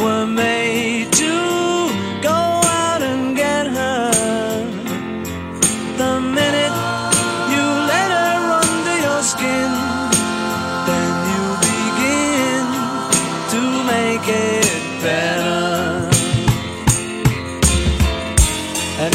Were made to go out and get her. The minute you let her under your skin, then you begin to make it better. And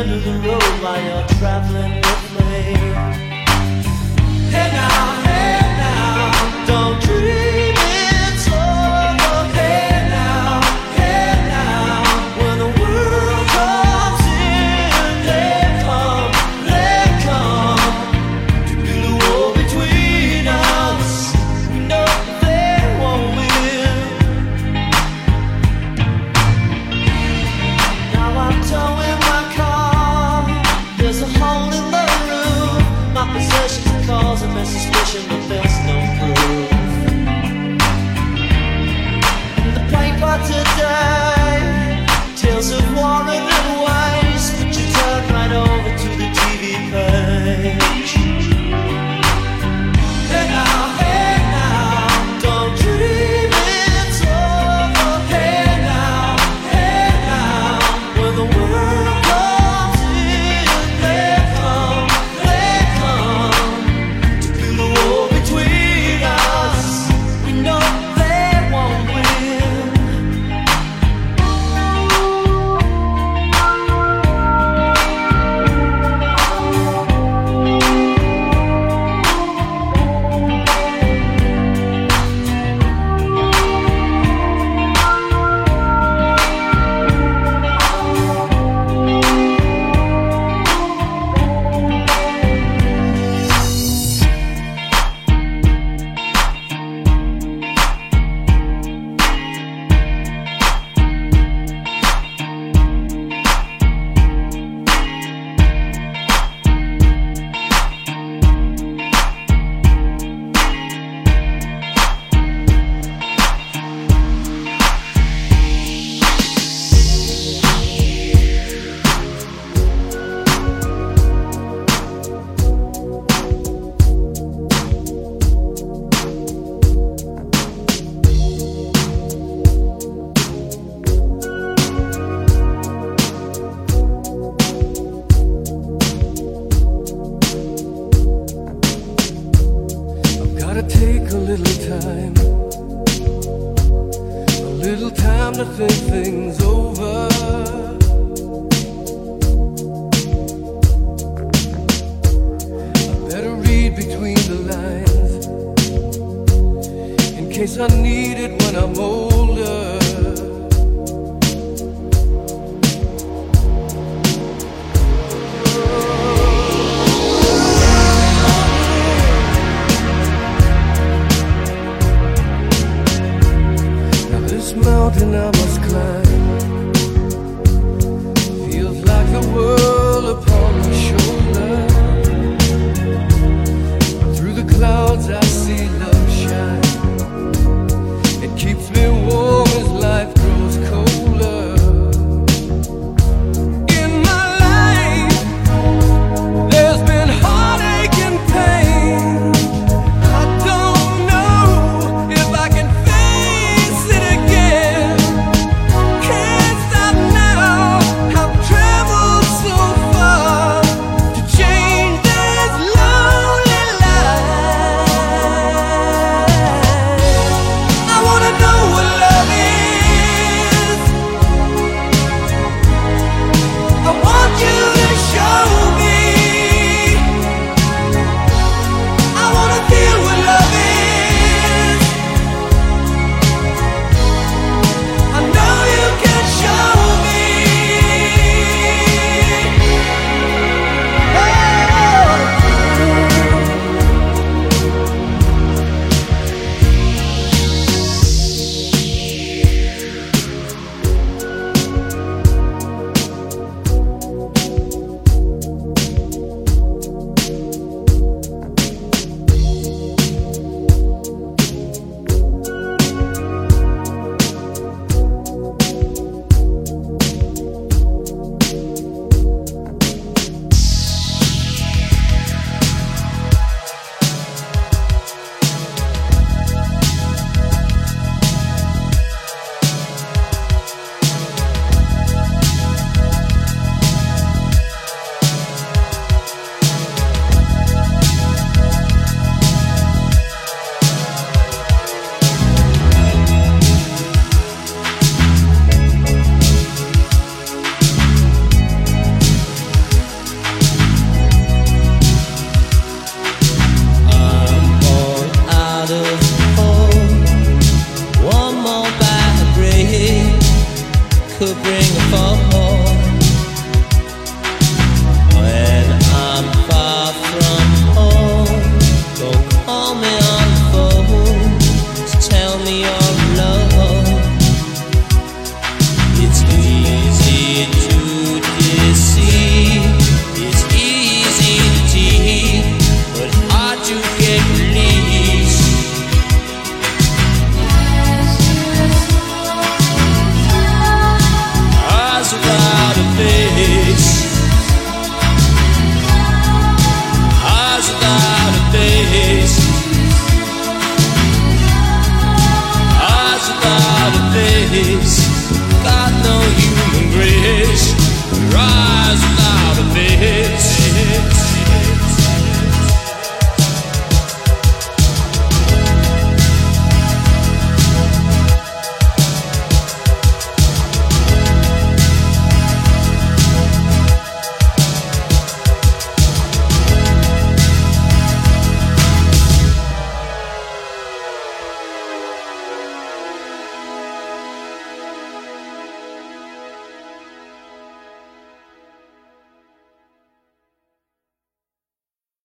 end of the road while you're traveling this